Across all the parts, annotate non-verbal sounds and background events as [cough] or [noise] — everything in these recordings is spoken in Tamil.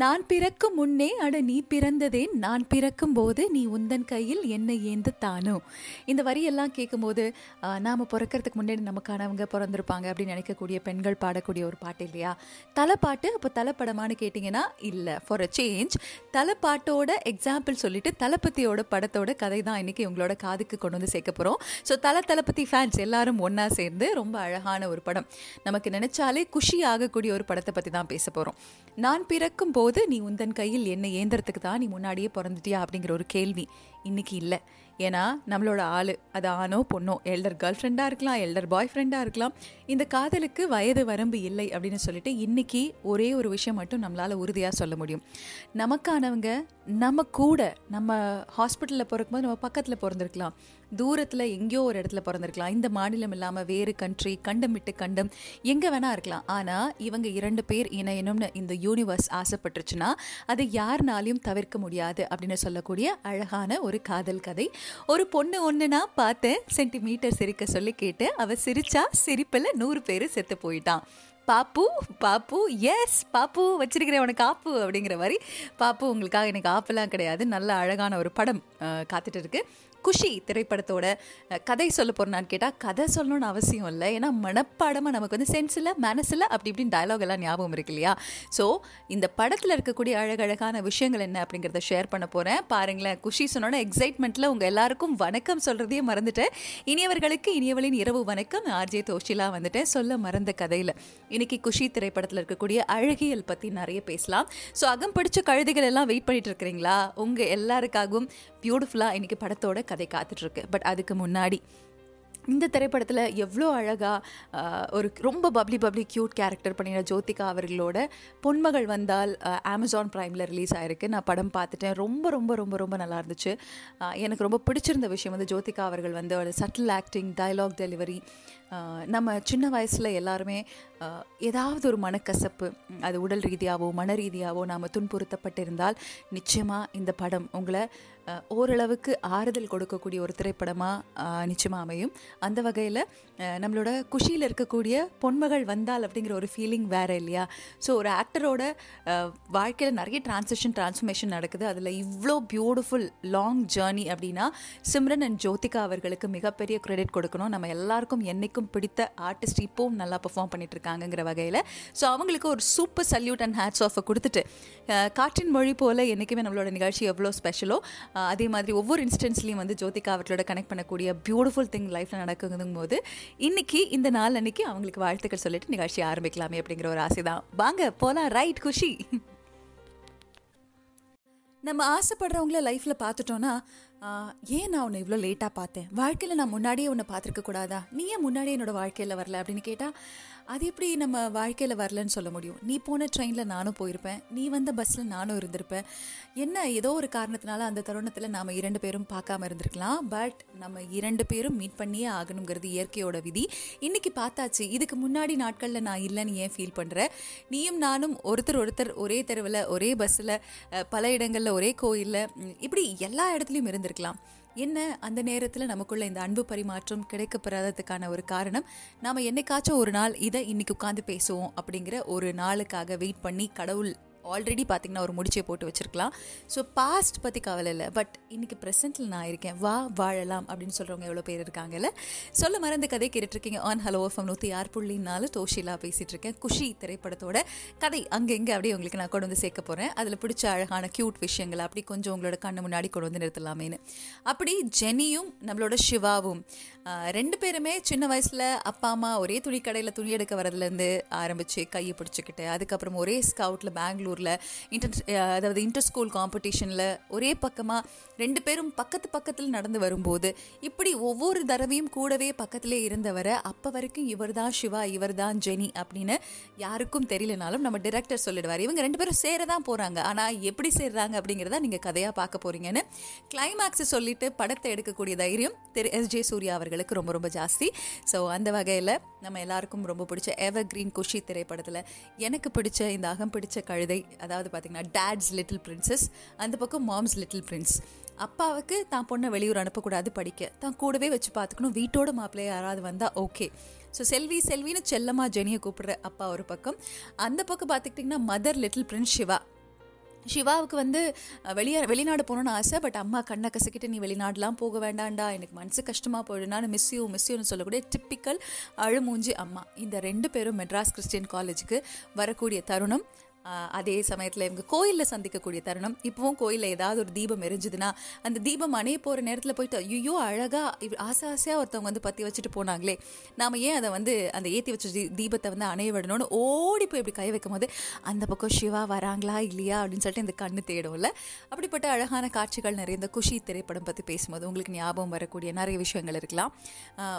நான் பிறக்கும் முன்னே அட நீ பிறந்ததேன் நான் பிறக்கும் போது நீ உந்தன் கையில் என்னை ஏந்து தானோ? இந்த வரியெல்லாம் கேட்கும்போது நாம் பிறக்கிறதுக்கு முன்னாடி நமக்கானவங்க பிறந்திருப்பாங்க அப்படின்னு நினைக்கக்கூடிய பெண்கள் பாடக்கூடிய ஒரு பாட்டு இல்லையா? தலைப்பாட்டு அப்போ தலைப்படமான்னு கேட்டிங்கன்னா இல்லை. ஃபார் அ சேஞ்ச் தலைப்பாட்டோட எக்ஸாம்பிள் சொல்லிட்டு தளபதியோட படத்தோட கதை தான் இன்னைக்கு உங்களோட காதுக்கு கொண்டு வந்து சேர்க்க போகிறோம் ஸோ தல தளபதி ஃபேன்ஸ் எல்லாரும் ஒன்றா சேர்ந்து ரொம்ப அழகான ஒரு படம். நமக்கு நினைச்சாலே குஷி ஆகக்கூடிய ஒரு படத்தை பற்றி தான் பேச போகிறோம் நான் பிறக்கும் போது நீ உந்தன் கையில் என்னை ஏந்திரத்துக்கு தான் நீ முன்னாடியே பிறந்துட்டியா அப்படிங்கிற ஒரு கேள்வி இன்றைக்கி இல்லை. ஏன்னா நம்மளோட ஆள் அது ஆணோ பொண்ணோ எல்டர் கேர்ள் ஃப்ரெண்டாக இருக்கலாம் எல்டர் பாய் ஃப்ரெண்டாக இருக்கலாம். இந்த காதலுக்கு வயது வரம்பு இல்லை அப்படின்னு சொல்லிட்டு இன்றைக்கி ஒரே ஒரு விஷயம் மட்டும் நம்மளால் உறுதியாக சொல்ல முடியும். நமக்கானவங்க நம்ம கூட நம்ம ஹாஸ்பிட்டலில் பிறக்கும்போது நம்ம பக்கத்தில் பிறந்திருக்கலாம். தூரத்தில் எங்கேயோ ஒரு இடத்துல பிறந்திருக்கலாம். இந்த மாநிலம் இல்லாமல் வேறு கண்ட்ரி கண்டம் விட்டு கண்டம் எங்கே வேணா இருக்கலாம். ஆனால் இவங்க இரண்டு பேர் இணையணும்னு இந்த யூனிவர்ஸ் ஆசைப்பட்டுருச்சுன்னா அதை யாருனாலையும் தவிர்க்க முடியாது அப்படின்னு சொல்லக்கூடிய அழகான ஒரு காதல் கதை. ஒரு பொண்ணு ஒன்று நான் பார்த்தேன். சென்டிமீட்டர் சிரிக்க சொல்லி கேட்டு அவள் சிரிச்சா சிரிப்பில் நூறு பேர் செத்து போயிட்டான் பாப்பு பாப்பு எஸ் பாப்பு வச்சிருக்கிறேன் உனக்கு ஆப்பு அப்படிங்கிற மாதிரி பாப்பு உங்களுக்காக எனக்கு ஆப்பெல்லாம் கிடையாது. நல்ல அழகான ஒரு படம் காத்துட்டு இருக்கு. குஷி திரைப்படத்தோட கதை சொல்ல போகிறனான்னு கேட்டால் கதை சொல்லணும்னு அவசியம் இல்லை. ஏன்னா மனப்பாடமாக நமக்கு வந்து சென்ஸில் மனசில் இல்லை அப்படி இப்படின்னு டயலாக் எல்லாம் ஞாபகம் இருக்கு இல்லையா? ஸோ இந்த படத்தில் இருக்கக்கூடிய அழகழகான விஷயங்கள் என்ன அப்படிங்கிறத ஷேர் பண்ண போகிறேன் பாருங்களேன் குஷி சொன்னோட எக்ஸைட்மெண்ட்டில் உங்கள் எல்லாருக்கும் வணக்கம் சொல்கிறதையே மறந்துட்டேன். இனியவர்களுக்கு இனியவளின் இரவு வணக்கம். ஆர்ஜே தோஷிலா வந்துட்டேன். சொல்ல மறந்த கதையில். இன்னைக்கு குஷி திரைப்படத்தில் இருக்கக்கூடிய அழகியல் பற்றி நிறைய பேசலாம். ஸோ அகம் பிடிச்ச கழுதைகள் எல்லாம் வெயிட் பண்ணிட்டு இருக்கிறீங்களா? உங்கள் எல்லாருக்காகவும் பியூட்டிஃபுல்லாக இன்னைக்கு படத்தோட கதை காத்துட்ருக்கு. பட் அதுக்கு முன்னாடி இந்த திரைப்படத்தில் எவ்வளோ அழகாக ஒரு ரொம்ப பப்ளி பப்ளி க்யூட் கேரக்டர் பண்ணின ஜோதிகா அவர்களோட பொன்மகள் வந்தால் அமேசான் ப்ரைமில் ரிலீஸ் ஆயிருக்கு. நான் படம் பார்த்துட்டேன். ரொம்ப ரொம்ப ரொம்ப ரொம்ப நல்லா இருந்துச்சு. எனக்கு ரொம்ப பிடிச்சிருந்த விஷயம் வந்து ஜோதிகா அவர்கள் வந்து ஒரு சட்டில் ஆக்டிங் டைலாக் டெலிவரி நம்ம சின்ன வயசில் எல்லாருமே ஏதாவது ஒரு மனக்கசப்பு அது உடல் ரீதியாகவோ மன ரீதியாகவோ நாம் துன்புறுத்தப்பட்டிருந்தால் நிச்சயமாக இந்த படம் உங்களை ஓரளவுக்கு ஆறுதல் கொடுக்கக்கூடிய ஒரு திரைப்படமாக நிச்சயமாக அமையும். அந்த வகையில் நம்மளோட குஷியில் இருக்கக்கூடிய பொன்மகள் வந்தால் அப்படிங்கிற ஒரு ஃபீலிங் வேறு இல்லையா? ஸோ ஒரு ஆக்டரோட வாழ்க்கையில் நிறைய டிரான்சிஷன் டிரான்ஸ்ஃபர்மேஷன் நடக்குது. அதில் இவ்வளோ பியூட்டிஃபுல் லாங் ஜேர்னி அப்படின்னா சிம்ரன் அண்ட் ஜோதிகா அவர்களுக்கு மிகப்பெரிய கிரெடிட் கொடுக்கணும். நம்ம எல்லாருக்கும் எல்லாருக்கும் பிடித்த ஆர்டிஸ்ட் இப்போவும் நல்லா பெர்ஃபார்ம் பண்ணிட்டு இருக்காங்கங்கிற வகையில். ஸோ அவங்களுக்கு ஒரு சூப்பர் சல்யூட் அண்ட் ஹேட்ஸ் ஆஃபை கொடுத்துட்டு காற்றின் மொழி போல் என்றைக்குமே நம்மளோட நிகழ்ச்சி எவ்வளோ ஸ்பெஷலோ அதே மாதிரி ஒவ்வொரு இன்ஸ்டன்ஸ்லையும் வந்து ஜோதிகா அவர்களோட கனெக்ட் பண்ணக்கூடிய பியூட்டிஃபுல் திங் லைஃப்பில் நடக்குதுங்கும் போது இன்னைக்கு இந்த நாள் அன்னைக்கு அவங்களுக்கு வாழ்த்துக்கள் சொல்லிட்டு நிகழ்ச்சி ஆரம்பிக்கலாமே அப்படிங்கிற ஒரு ஆசை தான் வாங்க போலாம். ரைட் குஷி. நம்ம ஆசைப்படுறவங்கள லைஃப்பில் பார்த்துட்டோன்னா ஏன் நான் உன்னை இவ்வளோ லேட்டாக பார்த்தேன்? வாழ்க்கையில் நான் முன்னாடியே உன்னை பார்த்துருக்க கூடாதா? நீ ஏன் முன்னாடியே என்னோட வாழ்க்கையில் வரல அப்படின்னு கேட்டால் அது எப்படி நம்ம வாழ்க்கையில் வரலன்னு சொல்ல முடியும்? நீ போன ட்ரெயினில் நானும் போயிருப்பேன். நீ வந்த பஸ்ஸில் நானும் இருந்திருப்பேன். என்ன ஏதோ ஒரு காரணத்தினால அந்த தருணத்தில் நாம் இரண்டு பேரும் பார்க்காம இருந்திருக்கலாம். பட் நம்ம இரண்டு பேரும் மீட் பண்ணியே ஆகணுங்கிறது இயற்கையோட விதி. இன்றைக்கி பார்த்தாச்சு. இதுக்கு முன்னாடி நாட்களில் நான் இல்லைன்னு ஏன் ஃபீல் பண்ணுறேன் நீயும் நானும் ஒருத்தர் ஒருத்தர் ஒரே தெருவில் ஒரே பஸ்ஸில் பல இடங்களில் ஒரே கோயிலில் இப்படி எல்லா இடத்துலையும் இருந்திருக்கலாம். என்ன அந்த நேரத்தில் நமக்குள்ள இந்த அன்பு பரிமாற்றம் கிடைக்கப்பெறாததுக்கான ஒரு காரணம் நாம் என்னைக்காச்சும் ஒரு நாள் இதை இன்னைக்கு உட்காந்து பேசுவோம் அப்படிங்கிற ஒரு நாளுக்காக வெயிட் பண்ணி கடவுள் ஆல்ரெடி பார்த்தீங்கன்னா ஒரு முடிச்சை போட்டு வச்சிருக்கலாம். ஸோ பாஸ்ட் பற்றி கவலை இல்லை. பட் இன்றைக்கி ப்ரெசென்ட்டில் நான் இருக்கேன். வா வாழலாம் அப்படின்னு சொல்கிறவங்க எவ்வளோ பேர் இருக்காங்கல்ல? சொல்ல மறந்த கதை கேட்டுட்ருக்கீங்க. ஆன் ஹலோ ஃபம் நூற்றி ஆறு புள்ளின்னாலும் நாலு தோஷிலா பேசிகிட்டு இருக்கேன் குஷி திரைப்படத்தோட கதை அங்கே இங்கே அப்படியே உங்களுக்கு நான் கொண்டு வந்து சேர்க்க போகிறேன் அதில் பிடிச்ச அழகான க்யூட் விஷயங்கள் அப்படி கொஞ்சம் உங்களோட கண்ணு முன்னாடி கொண்டு வந்து நிறுத்தலாமேன்னு. அப்படி ஜெனியும் நம்மளோட சிவாவும் ரெண்டு பேருமே சின்ன வயசில் அப்பா அம்மா ஒரே துணி கடையில் துணி எடுக்க வரதுலேருந்து ஆரம்பித்து கையை பிடிச்சிக்கிட்டு அதுக்கப்புறம் ஒரே ஸ்கவுட்டில் பெங்களூர் பெங்களூரில் இன்டர் அதாவது இன்டர் ஸ்கூல் காம்படிஷனில் ஒரே பக்கமாக ரெண்டு பேரும் பக்கத்து பக்கத்தில் நடந்து வரும்போது இப்படி ஒவ்வொரு தடவையும் கூடவே பக்கத்திலே இருந்தவரை அப்போ வரைக்கும் இவர் தான் சிவா இவர் தான் ஜெனி அப்படின்னு யாருக்கும் தெரியலனாலும் நம்ம டிரெக்டர் சொல்லிடுவார். இவங்க ரெண்டு பேரும் சேர தான் போகிறாங்க ஆனால் எப்படி சேர்றாங்க அப்படிங்கிறத நீங்கள் கதையாக பார்க்க போகிறீங்கன்னு கிளைமேக்ஸை சொல்லிட்டு படத்தை எடுக்கக்கூடிய தைரியம் திரு எஸ். ஜே. சூர்யா அவர்களுக்கு ரொம்ப ரொம்ப ஜாஸ்தி. ஸோ அந்த வகையில் நம்ம எல்லாருக்கும் ரொம்ப பிடிச்ச எவர் கிரீன் குஷி திரைப்படத்தில் எனக்கு பிடிச்ச இந்த அகம் பிடிச்ச கழுதை அதாவது பார்த்தீங்கன்னா டேட்ஸ் லிட்டில் பிரின்சஸ் அந்த பக்கம் மாம்ஸ் லிட்டில் பிரின்ஸ் அப்பாவுக்கு தான் பொண்ணை வெளியூர் அனுப்பக்கூடாது படிக்க. தான் கூடவே வச்சு பார்த்துக்கணும் வீட்டோட மாப்பிள்ளை யாராவது வந்தால் ஓகே ஸோ செல்வி செல்வின்னு செல்லம்மா ஜெனியை கூப்பிடுற அப்பா ஒரு பக்கம். அந்த பக்கம் பார்த்துக்கிட்டிங்கன்னா மதர் லிட்டில் பிரின்ஸ் சிவா. சிவாவுக்கு வந்து வெளியே வெளிநாடு போகணும்னு ஆசை பட் அம்மா கண்ணை கசக்கிட்டு நீ வெளிநாடுலாம் போக வேண்டாம்டா. எனக்கு மனசு கஷ்டமாக போயிடும். நான் மிஸ் யூ மிஸ் யூன்னு சொல்லக்கூடிய டிப்பிக்கல் அழுமூஞ்சி அம்மா. இந்த ரெண்டு பேரும் மெட்ராஸ் கிறிஸ்டியன் காலேஜுக்கு வரக்கூடிய தருணம். அதே சமயத்தில் இவங்க கோயிலில் சந்திக்கக்கூடிய தருணம். இப்போவும் கோயிலில் ஏதாவது ஒரு தீபம் எரிஞ்சுதுன்னா அந்த தீபம் அணைய போகிற நேரத்தில் போயிட்டு ஐயோ அழகாக ஆசை ஆசையாக ஒருத்தவங்க வந்து பற்றி வச்சுட்டு போனாங்களே. நாம் ஏன் அதை வந்து அந்த ஏற்றி வச்ச தீ- தீபத்தை வந்து அணைய விடணும்னு ஓடி போய் இப்படி கை வைக்கும் போது அந்த பக்கம் சிவா வராங்களா இல்லையா? அப்படின்னு சொல்லிட்டு இந்த கண்ணு தேடும்ல. அப்படிப்பட்ட அழகான காட்சிகள் நிறைய. இந்த குஷி திரைப்படம் பற்றி பேசும்போது உங்களுக்கு ஞாபகம் வரக்கூடிய நிறைய விஷயங்கள் இருக்கலாம்.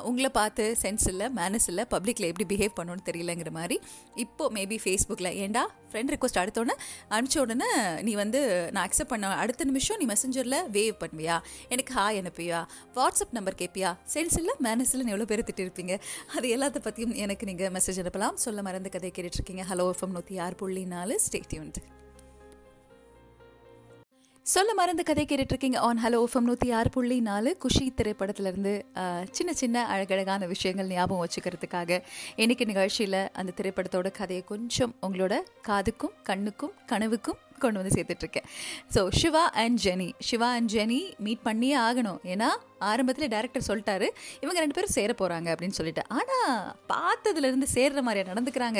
உங்களை பார்த்து சென்ஸ் இல்லை மேனஸ் இல்லை பப்ளிக்கில் எப்படி பிஹேவ் பண்ணணும்னு தெரியலங்கிற மாதிரி இப்போ மேபி ஃபேஸ்புக்கில் ஏண்டா ஃப்ரெண்ட் ரிக்வஸ்ட் அடுத்தோடனே அனுப்பிச்ச உடனே நீ வந்து நான் அக்செப்ட் பண்ண அடுத்த நிமிஷம் நீ மெசஞ்சரில் வேவ் பண்ணுவியா? எனக்கு ஹாய் அனுப்பியா? வாட்ஸ்அப் நம்பர் கேட்பியா சென்ஸ் இல்லை மேனஸ் எவ்வளோ பேர் திட்டிருப்பீங்க? அது எல்லாத்த பற்றியும் எனக்கு நீங்கள் மெசேஜ் அனுப்பலாம். சொல்ல மறந்து கதை கேட்டுட்ருக்கீங்க ஹலோ எஃப்எம் நூற்றி ஆறு புள்ளி நாலு. ஸ்டேட்யூன்ட் சொல்ல மறந்து கதை கேட்டுட்ருக்கீங்க. ஆன் ஹலோ எஃப்எம் நூற்றி ஆறு புள்ளி நாலு குஷி திரைப்படத்துலேருந்து சின்ன சின்ன அழகழகான விஷயங்கள் ஞாபகம் வச்சுக்கிறதுக்காக இன்றைக்கி நிகழ்ச்சியில் அந்த திரைப்படத்தோட கதையை கொஞ்சம் உங்களோட காதுக்கும் கண்ணுக்கும் கனவுக்கும் கொண்டு வந்து சேர்த்துட்ருக்கேன். So Siva and Jenny Siva and Jenny meet பண்ணியே ஆகணும். ஏன்னா ஆரம்பத்தில் டேரக்டர் சொல்லிட்டாரு இவங்க ரெண்டு பேரும் சேர போகிறாங்க அப்படின்னு சொல்லிட்டு. ஆனால் பார்த்ததுலேருந்து சேர்ற மாதிரியா நடந்துக்கிறாங்க.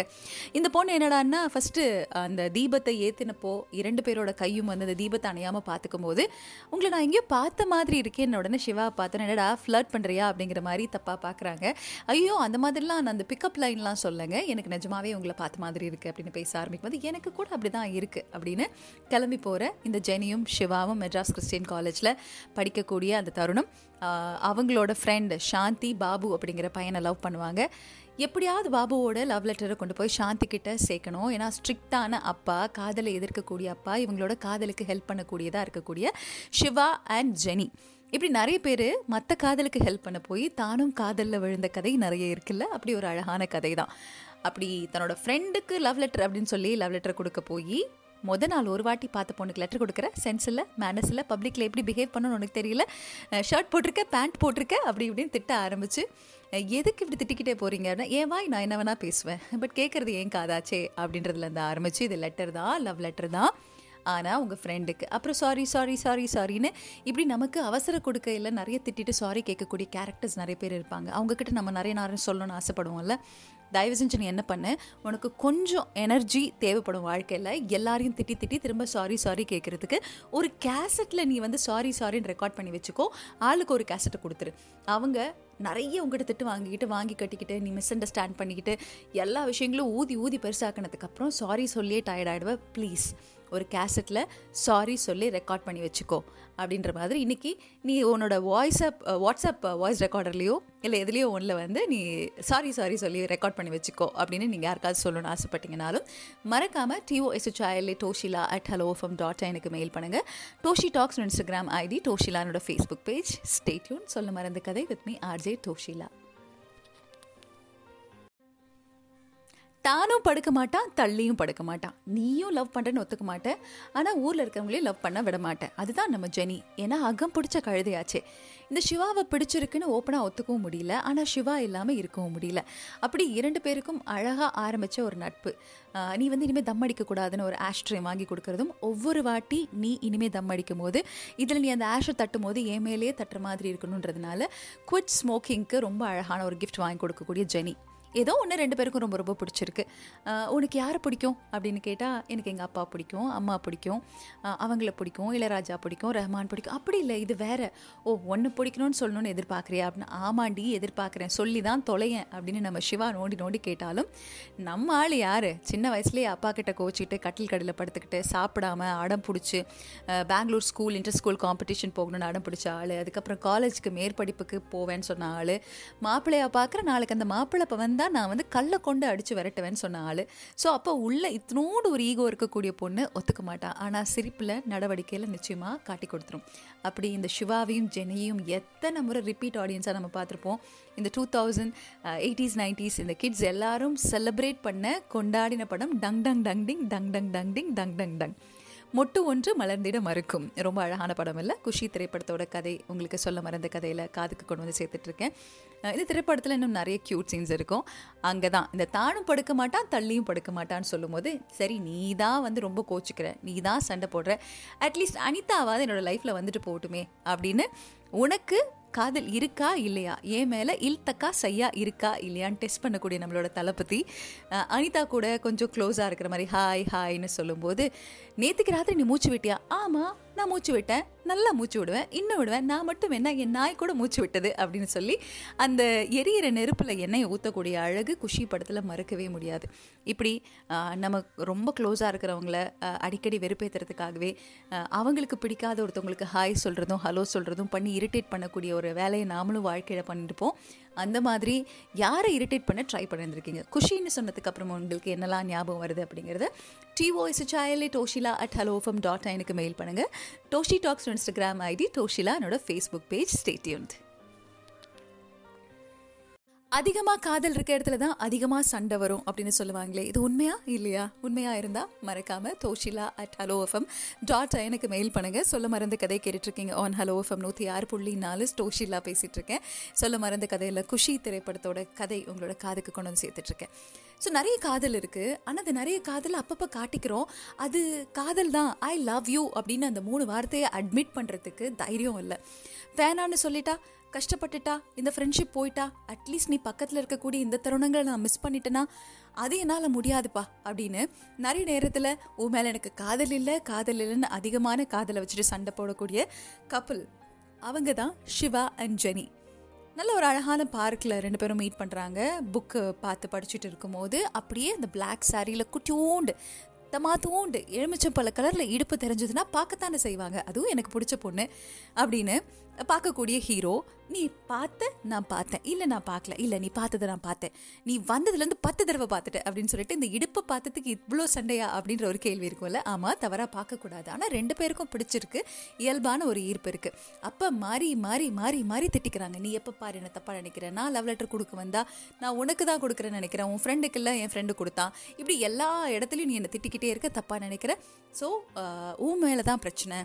இந்த பொண்ணு என்னடான்னா ஃபஸ்ட்டு அந்த தீபத்தை ஏற்றினப்போ இரண்டு பேரோட கையும் வந்து அந்த தீபத்தை அணையாமல் பார்த்துக்கும் போது உங்களை நான் எங்கேயோ பார்த்த மாதிரி இருக்கேன். உடனே சிவா பார்த்தேன் என்னடா ஃப்ளர்ட் பண்ணுறியா அப்படிங்கிற மாதிரி தப்பாக பார்க்குறாங்க. ஐயோ அந்த மாதிரிலாம் நான் அந்த பிக்கப் லைன்லாம் சொல்லுங்க எனக்கு நிஜமாவே உங்களை பார்த்த மாதிரி இருக்குது அப்படின்னு பேச ஆரம்பிக்கும் போது எனக்கு கூட அப்படி தான் இருக்குது அப்படின்னு கிளம்பி போகிற இந்த ஜெனியும் சிவாவும் மெட்ராஸ் கிறிஸ்டியன் காலேஜில் படிக்கக்கூடிய அந்த தருணம். அவங்களோட ஃப்ரெண்ட் சாந்தி பாபு அப்படிங்கிற பையனை லவ் பண்ணுவாங்க. எப்படியாவது பாபுவோட லவ் லெட்டரை கொண்டு போய் சாந்தி கிட்ட சேர்க்கணும். ஏன்னா ஸ்ட்ரிக்டான அப்பா காதலை எதிர்க்கக்கூடிய அப்பா இவங்களோட காதலுக்கு ஹெல்ப் பண்ணக்கூடியதாக இருக்கக்கூடிய சிவா அண்ட் ஜெனி. இப்படி நிறைய பேர் மற்ற காதலுக்கு ஹெல்ப் பண்ண போய் தானும் காதலில் விழுந்த கதை நிறைய இருக்குல்ல? அப்படி ஒரு அழகான கதை தான் அப்படி தன்னோட ஃப்ரெண்டுக்கு லவ் லெட்டர் அப்படின்னு சொல்லி லவ் லெட்டர் கொடுக்க போய் முத நாள் ஒரு வாட்டி பார்த்த பொண்ணுக்கு லெட்டர் கொடுக்குற சென்ஸ் இல்லை மேனஸ் இல்லை பப்ளிக்கில் எப்படி பிஹேவ் பண்ணணும்னு உனக்கு தெரியல ஷர்ட் போட்டிருக்க பேண்ட் போட்டிருக்க அப்படி இப்படின்னு திட்ட ஆரம்பிச்சு எதுக்கு இப்படி திட்டிக்கிட்டே போகிறீங்க அப்படின்னா, ஏன் வாய் நான் என்ன வேணால் பேசுவேன் பட் கேட்குறது ஏன் காதாச்சே? அப்படின்றதுலேருந்து ஆரம்பிச்சு இது லெட்டர் தான் லவ் லெட்டர் தான். ஆனால் உங்கள் ஃப்ரெண்டுக்கு அப்புறம் சாரி சாரி சாரி சாரின்னு இப்படி நமக்கு அவசர கொடுக்கையில் நிறைய திட்டிட்டு சாரி கேட்கக்கூடிய கேரக்டர்ஸ் நிறைய பேர் இருப்பாங்க. அவங்கக்கிட்ட நம்ம நிறைய நேரம் சொல்லணும்னு ஆசைப்படுவோம்ல. தயவு செஞ்சு நீ என்ன பண்ணு? உனக்கு கொஞ்சம் எனர்ஜி தேவைப்படும் வாழ்க்கையில். எல்லாரையும் திட்டி திட்டி திரும்ப சாரி சாரி கேட்குறதுக்கு ஒரு கேசட்டில் நீ வந்து சாரி சாரின்னு ரெக்கார்ட் பண்ணி வச்சுக்கோ. ஆளுக்கு ஒரு கேசட்டை கொடுத்துரு. அவங்க நிறைய உங்ககிட்ட திட்டு வாங்கிக்கிட்டு வாங்கி கட்டிக்கிட்டு நீ மிஸ் அண்டர்ஸ்டாண்ட் பண்ணிக்கிட்டு எல்லா விஷயங்களும் ஊதி ஊதி பெருசாக்கினதுக்கப்புறம் சாரி சொல்லியே டயர்ட் ஆகிடுவேன் ப்ளீஸ் ஒரு கேசட்டில் சாரி சொல்லி ரெக்கார்ட் பண்ணி வச்சுக்கோ அப்படின்ற மாதிரி. இன்னைக்கு நீ உன்னோட வாய்ஸ்அப் வாட்ஸ்அப் வாய்ஸ் ரெக்கார்டர்லேயோ இல்லை எதுலேயோ ஒன்றில் வந்து நீ சாரி சாரி சொல்லி ரெக்கார்ட் பண்ணி வச்சுக்கோ அப்படின்னு நீங்கள் யாருக்காவது சொல்லணும்னு ஆசைப்பட்டீங்கனாலும் மறக்காமல் டிஓஎஸ்ஹெச்ஐஎல்ஏ டோஷிலா அட் ஹலோ ஃபம் டாட் எனக்கு மெயில் பண்ணுங்கள் Toshi talks Instagram ID டோஷிலானோட Facebook page stay tuned சொல்ல மறந்த கதை வித் மீ ஆர்ஜே டோஷிலா தானும் படுக்க மாட்டான் தள்ளியும் படுக்க மாட்டான். நீயும் லவ் பண்ணுறேன்னு ஒத்துக்க மாட்டேன் ஆனால் ஊரில் இருக்கிறவங்களையும் லவ் பண்ண விட மாட்டேன் அதுதான் நம்ம ஜெனி. ஏன்னா அகம் பிடிச்ச கழுதையாச்சே. இந்த சிவாவை பிடிச்சிருக்குன்னு ஓப்பனாக ஒத்துக்கவும் முடியல. ஆனால் சிவா இல்லாமல் இருக்கவும் முடியல. அப்படி இரண்டு பேருக்கும் அழகாக ஆரம்பித்த ஒரு நட்பு. நீ வந்து இனிமேல் தம் அடிக்கக்கூடாதுன்னு ஒரு ஆஷ்ட்ரே வாங்கி கொடுக்கறதும் ஒவ்வொரு வாட்டி நீ இனிமேல் தம் அடிக்கும் போது இதில் நீ அந்த ஆஷை தட்டும் போது ஏன் மேலேயே தட்டுற மாதிரி இருக்கணுன்றதுனால குவிட் ஸ்மோக்கிங்க்கு ரொம்ப அழகான ஒரு கிஃப்ட் வாங்கி கொடுக்கக்கூடிய ஜெனி. ஏதோ ஒன்று ரெண்டு பேருக்கும் ரொம்ப ரொம்ப பிடிச்சிருக்கு. உனக்கு யாரை பிடிக்கும்? அப்படின்னு கேட்டால் எனக்கு எங்கள் அப்பா பிடிக்கும் அம்மா பிடிக்கும் அவங்கள பிடிக்கும் இளையராஜா பிடிக்கும் ரஹ்மான் பிடிக்கும். அப்படி இல்லை இது வேற. ஓ ஒன்று பிடிக்கணும்னு சொல்லணும்னு எதிர்பார்க்குறியா? அப்படின்னு ஆமாண்டி எதிர்பார்க்குறேன். சொல்லி தான் தொலையேன். அப்படின்னு நம்ம சிவா நோண்டி நோண்டி கேட்டாலும் நம்ம ஆள் யார்? சின்ன வயசுலேயே அப்பா கிட்ட கோச்சிக்கிட்டு கட்டில் கடையில் படுத்துக்கிட்டு சாப்பிடாம அடம் பிடிச்சி Bangalore school inter school competition போகணும்னு அடம் பிடிச்ச ஆள் அதுக்கப்புறம் காலேஜுக்கு மேற்படிப்புக்கு போவேன்னு சொன்ன ஆள் மாப்பிள்ளையா பார்க்குற நாளைக்கு அந்த மாப்பிள்ளை இப்போ தான் நான் வந்து கல்லை கொண்டு அடித்து விரட்டுவேன்னு சொன்ன ஆள். ஸோ அப்போ உள்ள இத்தனோடு ஒரு ஈகோ இருக்கக்கூடிய பொண்ணு ஒத்துக்க மாட்டான் ஆனால் சிரிப்பில் நடவடிக்கையில் நிச்சயமாக காட்டி கொடுத்துரும். அப்படி இந்த சிவாவையும் ஜெனியும் எத்தனை முறை ரிப்பீட் ஆடியன்ஸாக நம்ம பார்த்துருப்போம். இந்த டூ தௌசண்ட் எயிட்டிஸ் நைன்டிஸ் இந்த கிட்ஸ் எல்லாரும் செலிப்ரேட் பண்ண கொண்டாடின படம் டங் டங் டங் டிங் டங் டங் டங் டிங் டங் டங் டங். மொட்டு ஒன்று மலர்ந்திட மறுக்கும். ரொம்ப அழகான படம் இல்லை? குஷி திரைப்படத்தோட கதை உங்களுக்கு சொல்ல மறந்த கதையில் காதுக்கு கொண்டு வந்து சேர்த்துட்ருக்கேன். இந்த திரைப்படத்தில் இன்னும் நிறைய க்யூட் சீன்ஸ் இருக்கும். அங்கே தான் இந்த தானும் படுக்க மாட்டான் தள்ளியும் படுக்க மாட்டான்னு சொல்லும்போது சரி நீ தான் வந்து ரொம்ப கோச்சிக்கிற. நீ தான் சண்டை போடுற. அட்லீஸ்ட் அனிதாவாவது என்னோடய லைஃப்பில் வந்துட்டு போகட்டுமே அப்படின்னு உனக்கு காதல் இருக்கா இல்லையா? என் மேலே இல்தக்கா சையா இருக்கா இல்லையான்னு டெஸ்ட் பண்ணக்கூடிய நம்மளோட தளபதி அனிதா கூட கொஞ்சம் க்ளோஸாக இருக்கிற மாதிரி ஹாய் ஹாய்னு சொல்லும்போது நேற்றுக்கு ராத்திரி நீ மூச்சு விட்டியா? ஆமாம் நான் மூச்சு விட்டேன் நல்லா மூச்சு விடுவேன் இன்னும் விடுவேன் நான் மட்டும் என்ன என் நாய் கூட மூச்சு விட்டது அப்படின்னு சொல்லி அந்த எரியிற நெருப்பில் எண்ணெயை ஊற்றக்கூடிய அழகு குஷி படத்தில் மறக்கவே முடியாது. இப்படி நம்ம ரொம்ப க்ளோஸாக இருக்கிறவங்கள அடிக்கடி வெறுப்பேற்றுறதுக்காகவே அவங்களுக்கு பிடிக்காத ஒருத்தவங்களுக்கு ஹாய் சொல்கிறதும் ஹலோ சொல்கிறதும் பண்ணி இரிட்டேட் பண்ணக்கூடிய ஒரு வேலையை நாமளும் வாழ்க்கையில் பண்ணிருப்போம் அந்த மாதிரி யாரை இரிட்டேட் பண்ண ட்ரை பண்ணியிருந்திருக்கீங்க குஷின்னு சொன்னதுக்கு அப்புறமா உங்களுக்கு என்னெல்லாம் ஞாபகம் வருது அப்படிங்கிறத D O S சாயலே Doshila at hello FM dot எனக்கு மெயில் பண்ணுங்கள் Doshi talks Instagram ID Doshila என்னோட ஃபேஸ்புக் பேஜ் ஸ்டேட்யூன்ட் அதிகமாக காதல் இருக்க இடத்துல தான் அதிகமாக சண்டை வரும் அப்படின்னு சொல்லுவாங்களே. இது உண்மையா இல்லையா? உண்மையாக இருந்தால் மறக்காமல் Doshila at hello FM dot எனக்கு மெயில் பண்ணுங்கள் சொல்ல மறந்த கதை கேட்டுட்ருக்கீங்க ஆன் ஹலோ எஃப்எம் நூற்றி ஆறு புள்ளி நாலு தோஷிலா பேசிகிட்டு இருக்கேன் சொல்ல மறந்த கதையில் குஷி திரைப்படத்தோட கதை உங்களோட காதுக்கு கொண்டு வந்து சேர்த்துட்ருக்கேன். ஸோ நிறைய காதல் இருக்குது ஆனால் அது நிறைய காதல் அப்பப்போ காட்டிக்கிறோம். அது காதல் தான். ஐ லவ் யூ அப்படின்னு அந்த மூணு வார்த்தையை அட்மிட் பண்ணுறதுக்கு தைரியம் இல்லை. வேணான்னு சொல்லிட்டா கஷ்டப்பட்டுட்டா இந்த ஃப்ரெண்ட்ஷிப் போயிட்டா அட்லீஸ்ட் நீ பக்கத்தில் இருக்கக்கூடிய இந்த தருணங்களை நான் மிஸ் பண்ணிட்டேனா அது என்னால் முடியாதுப்பா அப்படின்னு நிறைய நேரத்தில் உன் மேலே எனக்கு காதல் இல்லை காதல் இல்லைன்னு அதிகமான காதலை வச்சுட்டு சண்டை போடக்கூடிய கப்புல் அவங்க தான் சிவா அண்ட் ஜெனி. நல்ல ஒரு அழகான பார்க்கில் ரெண்டு பேரும் மீட் பண்ணுறாங்க புக்கு பார்த்து படிச்சுட்டு இருக்கும்போது அப்படியே அந்த பிளாக் சாரியில் குட்டியோண்டு தமாத்தூண்டு எலுமிச்சம்பழ கலரில் இடுப்பு தெரிஞ்சதுன்னா பார்க்கத்தானே செய்வாங்க. அதுவும் எனக்கு பிடிச்ச பொண்ணு அப்படின்னு பார்க்கக்கூடிய ஹீரோ நீ பார்த்த நான் பார்த்தேன். இல்லை நான் பார்க்கல. இல்லை நீ பார்த்ததை நான் பார்த்தேன். நீ வந்ததுலேருந்து பத்து தடவை பார்த்துட்ட அப்படின்னு சொல்லிட்டு இந்த இடுப்பை பார்த்ததுக்கு இவ்வளோ சண்டையா அப்படின்ற ஒரு கேள்வி இருக்கும்ல. ஆமாம் தவறாக பார்க்கக்கூடாது. ஆனால் ரெண்டு பேருக்கும் பிடிச்சிருக்கு. இயல்பான ஒரு ஈர்ப்பு இருக்குது அப்போ மாறி மாறி மாறி மாறி திட்டிக்கிறாங்க. நீ எப்போ பாரு என்ன தப்பாக நினைக்கிறேன் நான் லவ் லெட்டர் கொடுக்க வந்தால் நான் உனக்கு தான் கொடுக்குறேன்னு நினைக்கிறேன். உன் ஃப்ரெண்டுக்கு இல்லை என் ஃப்ரெண்டு கொடுத்தான் இப்படி எல்லா இடத்துலையும் நீ என்னை திட்டிக்கிட்டே இருக்க தப்பாக நினைக்கிற? ஸோ உன் மேலே தான் பிரச்சனை.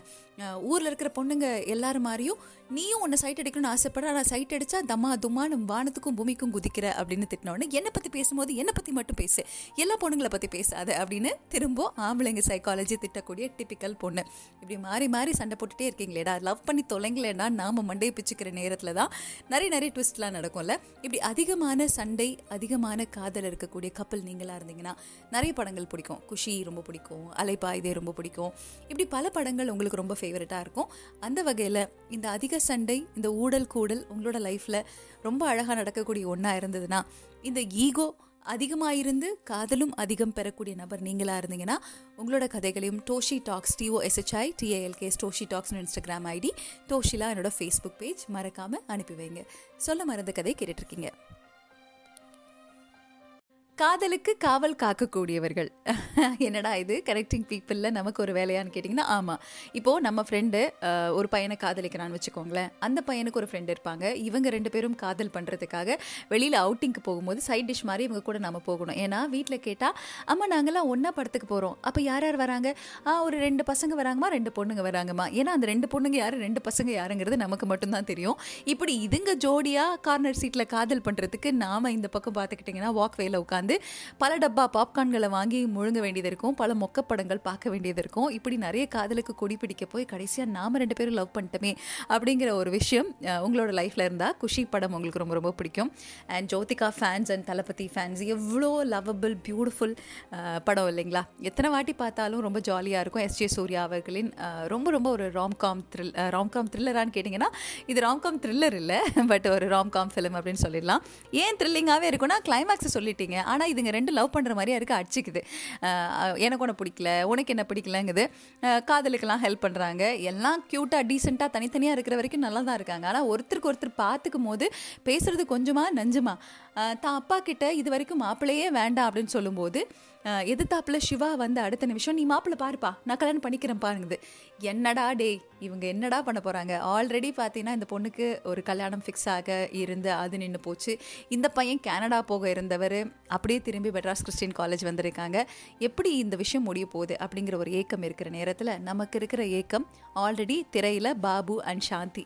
ஊரில் இருக்கிற பொண்ணுங்க எல்லாரும் மாதிரியும் நீயும் உன்னை சைட் அடிக்கணும்னு ஆசைப்படுற ஆனால் சைட் அடித்தா தம்மா தும்மான்னு வானத்துக்கும் பூமிக்கும் குதிக்கிற அப்படின்னு திட்டினோடனே என்னை பற்றி பேசும்போது என்னை பற்றி மட்டும் பேசு. எல்லா பொண்ணுங்களை பற்றி பேசாத அப்படின்னு திரும்ப ஆம்பளைங்க சைக்காலஜி திட்டக்கூடிய டிப்பிக்கல் பொண்ணு. இப்படி மாறி மாறி சண்டை போட்டுட்டே இருக்கீங்களேடா லவ் பண்ணி தொலைங்களேடா நாம் மண்டையை பிச்சுக்கிற நேரத்தில் தான் நிறைய நிறைய ட்விஸ்ட்லாம் நடக்கும்ல. இப்படி அதிகமான சண்டை அதிகமான காதல் இருக்கக்கூடிய கப்பல் நீங்களாக இருந்தீங்கன்னா நிறைய படங்கள் பிடிக்கும். குஷி ரொம்ப பிடிக்கும் அலைப்பாயுதே ரொம்ப பிடிக்கும். இப்படி பல படங்கள் உங்களுக்கு ரொம்ப ஃபேவரட்டாக இருக்கும். அந்த வகையில் இந்த அதிக சண்டை இந்த ஊடல் கூடல் உங்களோட லைஃப்பில் ரொம்ப அழகாக நடக்கக்கூடிய ஒன்றா இருந்ததுன்னா இந்த ஈகோ அதிகமாக இருந்து காதலும் அதிகம் பெறக்கூடிய நபர் நீங்களாக இருந்தீங்கன்னா உங்களோட கதைகளையும் Doshi talks D O S H I T A L K S Doshi டாக்ஸ்னு Instagram ID டோஷிலா என்னோட ஃபேஸ்புக் பேஜ் மறக்காமல் அனுப்பி வைங்க. சொல்ல மறந்த கதை கேட்டுட்ருக்கீங்க காதலுக்கு காவல் காக்கக்கூடியவர்கள். [laughs] என்னடா இது? கரெக்டிங் பீப்புளில் நமக்கு ஒரு வேலையான்னு கேட்டிங்கன்னா ஆமாம் இப்போது நம்ம ஃப்ரெண்டு ஒரு பையனை காதலிக்கிறான்னு வச்சுக்கோங்களேன். அந்த பையனுக்கு ஒரு ஃப்ரெண்டு இருப்பாங்க. இவங்க ரெண்டு பேரும் காதல் பண்ணுறதுக்காக வெளியில் அவுட்டிங்க்கு போகும்போது சைட் டிஷ் மாதிரி இவங்க கூட நம்ம போகணும். ஏன்னா வீட்டில் கேட்டால் அம்மா நாங்களாம் ஒன்றா படத்துக்கு போகிறோம் அப்போ யார் யார் வராங்க? ஆ ஒரு ரெண்டு பசங்க வராங்கம்மா ரெண்டு பொண்ணுங்க வராங்கம்மா. ஏன்னா அந்த ரெண்டு பொண்ணுங்க யார் ரெண்டு பசங்க யாருங்கிறது நமக்கு மட்டும்தான் தெரியும். இப்படி இதுங்க ஜோடியாக கார்னர் சீட்டில் காதல் பண்ணுறதுக்கு நாம் இந்த பக்கம் பார்த்துக்கிட்டிங்கன்னா வாக்வேயில் உட்காந்து பல டப்பா பாப்கார்ன்களை வாங்கி முழுங்க வேண்டியது இருக்கும். பல மொக்கப்படங்கள் பார்க்க வேண்டியது இருக்கும். இப்படி நிறைய காதலுக்கு கொடி பிடிக்க போய் கடைசியாக நாம் ரெண்டு பேரும் லவ் பண்ணிட்டோமே அப்படிங்கிற ஒரு விஷயம் உங்களோட லைஃப்பில் இருந்தால் குஷி படம் உங்களுக்கு ரொம்ப ரொம்ப பிடிக்கும். And Jyothika fans and Thalapathy fans எவ்வளோ லவ்வபிள் பியூட்டிஃபுல் படம் இல்லைங்களா? எத்தனை வாட்டி பார்த்தாலும் ரொம்ப ஜாலியாக இருக்கும். எஸ் ஜே சூர்யா அவர்களின் ரொம்ப ரொம்ப ஒரு ராம்காம் த்ரில் ராம்காம் த்ரில்லரான்னு கேட்டிங்கன்னா இது ராம்காம் த்ரில்லர் இல்லை பட் ஒரு ராம்காம் ஃபிலிம் அப்படின்னு சொல்லிடலாம். ஏன் த்ரில்லிங்காகவே இருக்குன்னா கிளைமேக்ஸை சொல்லிட்டீங்க. ஆனால் ஆனால் இதுங்க ரெண்டு லவ் பண்ணுற மாதிரியா இருக்கு அடிச்சுக்குது. எனக்கு ஒன்று பிடிக்கல உனக்கு என்ன பிடிக்கலங்குது. காதலுக்கெல்லாம் ஹெல்ப் பண்ணுறாங்க எல்லாம் க்யூட்டாக டீசெண்டாக தனித்தனியாக இருக்கிற வரைக்கும் நல்லா தான் இருக்காங்க. ஆனால் ஒருத்தருக்கு ஒருத்தர் பார்த்துக்கும் போது பேசுகிறது கொஞ்சமா நஞ்சுமா? தான் அப்பா கிட்ட இது வரைக்கும் மாப்பிள்ளையே வேண்டாம் அப்படின்னு சொல்லும்போது அஹ், எதிர்த்தாப்புல சிவா வந்து அடுத்த நிமிஷம் நீ மாப்பிள்ளை பாருப்பா நான் கல்யாணம் பண்ணிக்கிறேன் பாருங்குது. என்னடா டேய் இவங்க என்னடா பண்ண போகிறாங்க ஆல்ரெடி பார்த்தீங்கன்னா இந்த பொண்ணுக்கு ஒரு கல்யாணம் ஃபிக்ஸ் ஆக இருந்து அது நின்று போச்சு. இந்த பையன் கனடா போக இருந்தவர். அப்படியே திரும்பி மெட்ராஸ் கிறிஸ்டின் காலேஜ் வந்திருக்காங்க. எப்படி இந்த விஷயம் முடிய போகுது? அப்படிங்கிற ஒரு ஏக்கம் இருக்கிற நேரத்தில் நமக்கு இருக்கிற ஏக்கம் ஆல்ரெடி திரையில் பாபு அண்ட் சாந்தி.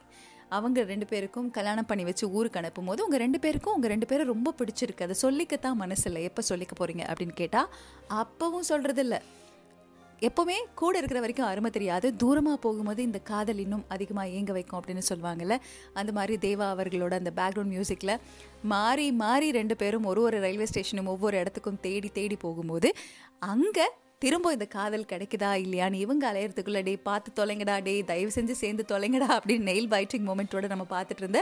அவங்க ரெண்டு பேருக்கும் கல்யாணம் பண்ணி வச்சு ஊருக்கு அனுப்பும் போது உங்கள் ரெண்டு பேருக்கும் உங்கள் ரெண்டு பேரும் ரொம்ப பிடிச்சிருக்கு. அதை சொல்லிக்கத்தான் மனசு இல்லை எப்போ சொல்லிக்க போகிறீங்க அப்படின்னு கேட்டால் அப்பவும் சொல்கிறதில்ல எப்போவுமே கூட இருக்கிற வரைக்கும் அருமை தெரியாது. தூரமாக போகும்போது இந்த காதல் இன்னும் அதிகமாக ஏங்க வைக்கும் அப்படின்னு சொல்லுவாங்கல்ல. அந்த மாதிரி தேவா அவர்களோட அந்த பேக்ரவுண்ட் மியூசிக்கில் மாறி மாறி ரெண்டு பேரும் ஒரு ஒரு ரயில்வே ஸ்டேஷனும் ஒவ்வொரு இடத்துக்கும் தேடி தேடி போகும்போது அங்கே திரும்ப இந்த காதல் கிடைக்குதா இல்லையான்னு இவங்க அலையறதுக்குள்ள டே பார்த்து தொலைங்கடா டே தயவு செஞ்சு சேர்ந்து தொலைங்கடா அப்படின்னு நெயில் பைட்டிங் மூமெண்ட்டோட நம்ம பார்த்துட்டு இருந்த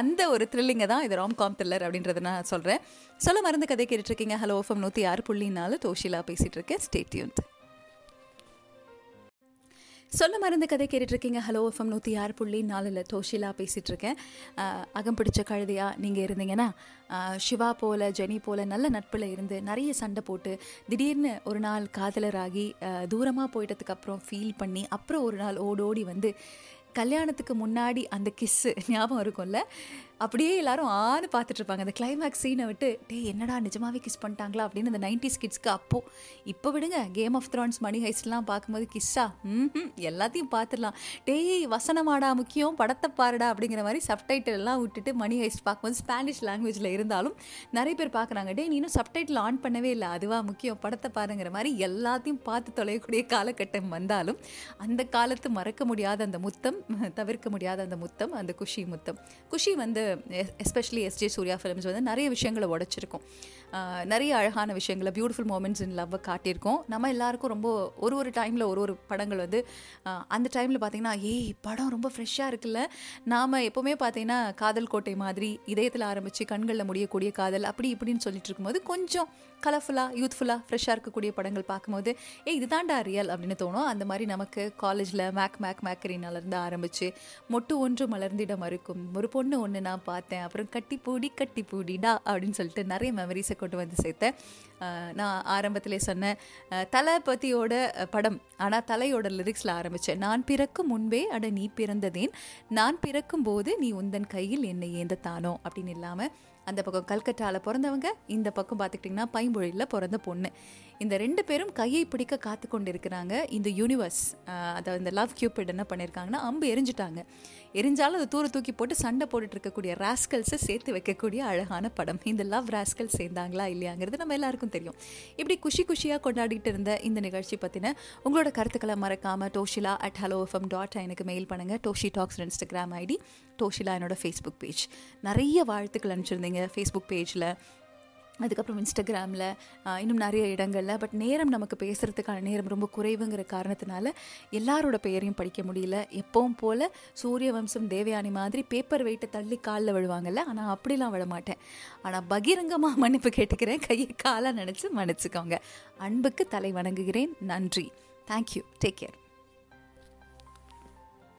அந்த ஒரு த்ரில்லிங்கை தான் இது ராம் காம் த்ரில்லர் அப்படின்றத நான் சொல்கிறேன் சொல்ல மருந்து கதை கேட்டுட்ருக்கீங்க ஹலோ ஓஃபம் நூற்றி ஆறு புள்ளி நாலு தோஷிலா பேசிகிட்டு இருக்கேன். ஸ்டேட்யூன்ட் சொல்ல மருந்து கதை கேட்டுட்ருக்கீங்க. ஹலோ எஃப்எம் நூற்றி ஆறு புள்ளி நாலில் தோஷிலா பேசிகிட்டு இருக்கேன் அகம் பிடிச்ச கழுதையா நீங்கள் இருந்தீங்கன்னா சிவா போல் ஜெனி போல் நல்ல நட்பில் இருந்து நிறைய சண்டை போட்டு திடீர்னு ஒரு நாள் காதலராகி தூரமாக போயிட்டதுக்கு அப்புறம் ஃபீல் பண்ணி அப்புறம் ஒரு நாள் ஓடோடி வந்து கல்யாணத்துக்கு முன்னாடி அந்த கிஸ்ஸு ஞாபகம் இருக்கும்ல? அப்படியே எல்லாரும் ஆன்னு பார்த்துட்டு இருப்பாங்க அந்த கிளைமேக்ஸ் சீனை விட்டு டேய் என்னடா நிஜமாவே கிஸ் பண்ணிட்டாங்களா? அப்படின்னு அந்த நைன்டிஸ் கிட்ஸ்க்கு அப்போ. இப்போ விடுங்க கேம் ஆஃப் த்ரான்ஸ் மணி ஹைஸ்ட்லாம் பார்க்கும்போது கிஸ்ஸா ம் எல்லாத்தையும் பார்த்துடலாம். டேய் வசனமாடா முக்கியம் படத்தை பாருடா அப்படிங்கிற மாதிரி சப்டைட்டில் எல்லாம் விட்டுட்டு மணி ஹைஸ்ட் பார்க்கும்போது ஸ்பானிஷ் லாங்குவேஜில் இருந்தாலும் நிறைய பேர் பார்க்குறாங்க. டேய் நீ இன்னும் சப்டைட்டில் ஆன் பண்ணவே இல்லை. அதுவா முக்கியம் படத்தை பாருங்கிற மாதிரி எல்லாத்தையும் பார்த்து தொலையக்கூடிய காலகட்டம் வந்தாலும் அந்த காலத்து மறக்க முடியாத அந்த முத்தம் தவிர்க்க முடியாத அந்த முத்தம் அந்த குஷி முத்தம். குஷி வந்து எஸ்பெஷலி எஸ்ஜே சூர்யா ஃபிலிம்ஸ் வந்து நிறைய விஷயங்களை உடைச்சிருக்கும். நிறைய அழகான விஷயங்களை பியூட்டிஃபுல் மூமெண்ட்ஸ் இன் லவ்வை காட்டியிருக்கோம். நம்ம எல்லாருக்கும் ரொம்ப ஒரு ஒரு டைமில் ஒரு ஒரு படங்கள் வந்து அந்த டைமில் பார்த்திங்கன்னா ஏய் படம் ரொம்ப ஃப்ரெஷ்ஷாக இருக்குல்ல. நாம் எப்போவுமே பார்த்தீங்கன்னா காதல் கோட்டை மாதிரி இதயத்தில் ஆரம்பித்து கண்களில் முடியக்கூடிய காதல் அப்படி இப்படின்னு சொல்லிட்டு இருக்கும்போது கொஞ்சம் கலர்ஃபுல்லாக யூத்ஃபுல்லாக ஃப்ரெஷ்ஷாக இருக்கக்கூடிய படங்கள் பார்க்கும்போது ஏய் இதுதான்டா ரியல் அப்படின்னு தோணும். அந்த மாதிரி நமக்கு காலேஜில் மேக் மேக் மேக்கரினாலேருந்து ஆரம்பித்து மொட்டு ஒன்று மலர்ந்திடம் இருக்கும் ஒரு பொண்ணு ஒன்று நான் பார்த்தேன். அப்புறம் கட்டி பூடி கட்டி பூடிடா அப்படின்னு சொல்லிட்டு நிறைய மெமரிஸை கொண்டு வந்து சேர்த்தேன். நான் ஆரம்பத்திலே சொன்னேன் தலை தளபதியோட படம். ஆனால் தலையோட லிரிக்ஸில் ஆரம்பித்தேன் நான் பிறக்கும் முன்பே அட நீ பிறந்ததேன். நான் பிறக்கும் போது நீ உந்தன் கையில் என்னை ஏந்த தானோ அப்படின்னு இல்லாமல் அந்த பக்கம் கல்கட்டாவில் பிறந்தவங்க இந்த பக்கம் பார்த்துக்கிட்டிங்கன்னா பைம்பொழியில் பிறந்த பொண்ணு. இந்த ரெண்டு பேரும் கையை பிடிக்க காத்து கொண்டிருக்கிறாங்க இந்த யூனிவர்ஸ் அதாவது இந்த லவ் கியூபிட் என்ன பண்ணியிருக்காங்கன்னா அம்பு எரிஞ்சிட்டாங்க. எரிஞ்சாலும் அதை தூர தூக்கி போட்டு சண்டை போட்டுட்டு இருக்கக்கூடிய ராஸ்கல்ஸை சேர்த்து வைக்கக்கூடிய அழகான படம். இந்த லவ் ராஸ்கல் சேர்ந்தாங்களா இல்லையாங்கிறது நம்ம எல்லாருக்கும் தெரியும். இப்படி குஷி குஷியாக கொண்டாடிட்டு இருந்த இந்த நிகழ்ச்சி பற்றின உங்களோட கருத்துக்களை மறக்காமல் Doshila at hello FM dot எனக்கு மெயில் பண்ணுங்கள் Doshi talks Instagram ID Doshila என்னோட ஃபேஸ்புக் பேஜ் நிறைய வாழ்த்துக்கள் அனுப்பிச்சிருந்தீங்க ஃபேஸ்புக் பேஜில் அதுக்கப்புறம் இன்ஸ்டாகிராமில் இன்னும் நிறைய இடங்களில் பட் நேரம் நமக்கு பேசுகிறதுக்கான நேரம் ரொம்ப குறைவுங்கிற காரணத்தினால எல்லாரோட பெயரையும் படிக்க முடியல. எப்பவும் போல் சூரிய வம்சம் தேவயானி மாதிரி பேப்பர் வெயிட்டை தள்ளி காலில் விழுவாங்கல்ல ஆனால் அப்படிலாம் விழமாட்டேன் ஆனால் பகிரங்கமாக [laughs] மன்னிப்பு கேட்டுக்கிறேன். கையை காலாக நினச்சி மன்னிச்சுக்கோங்க. அன்புக்கு தலை வணங்குகிறேன். நன்றி. Thank you take care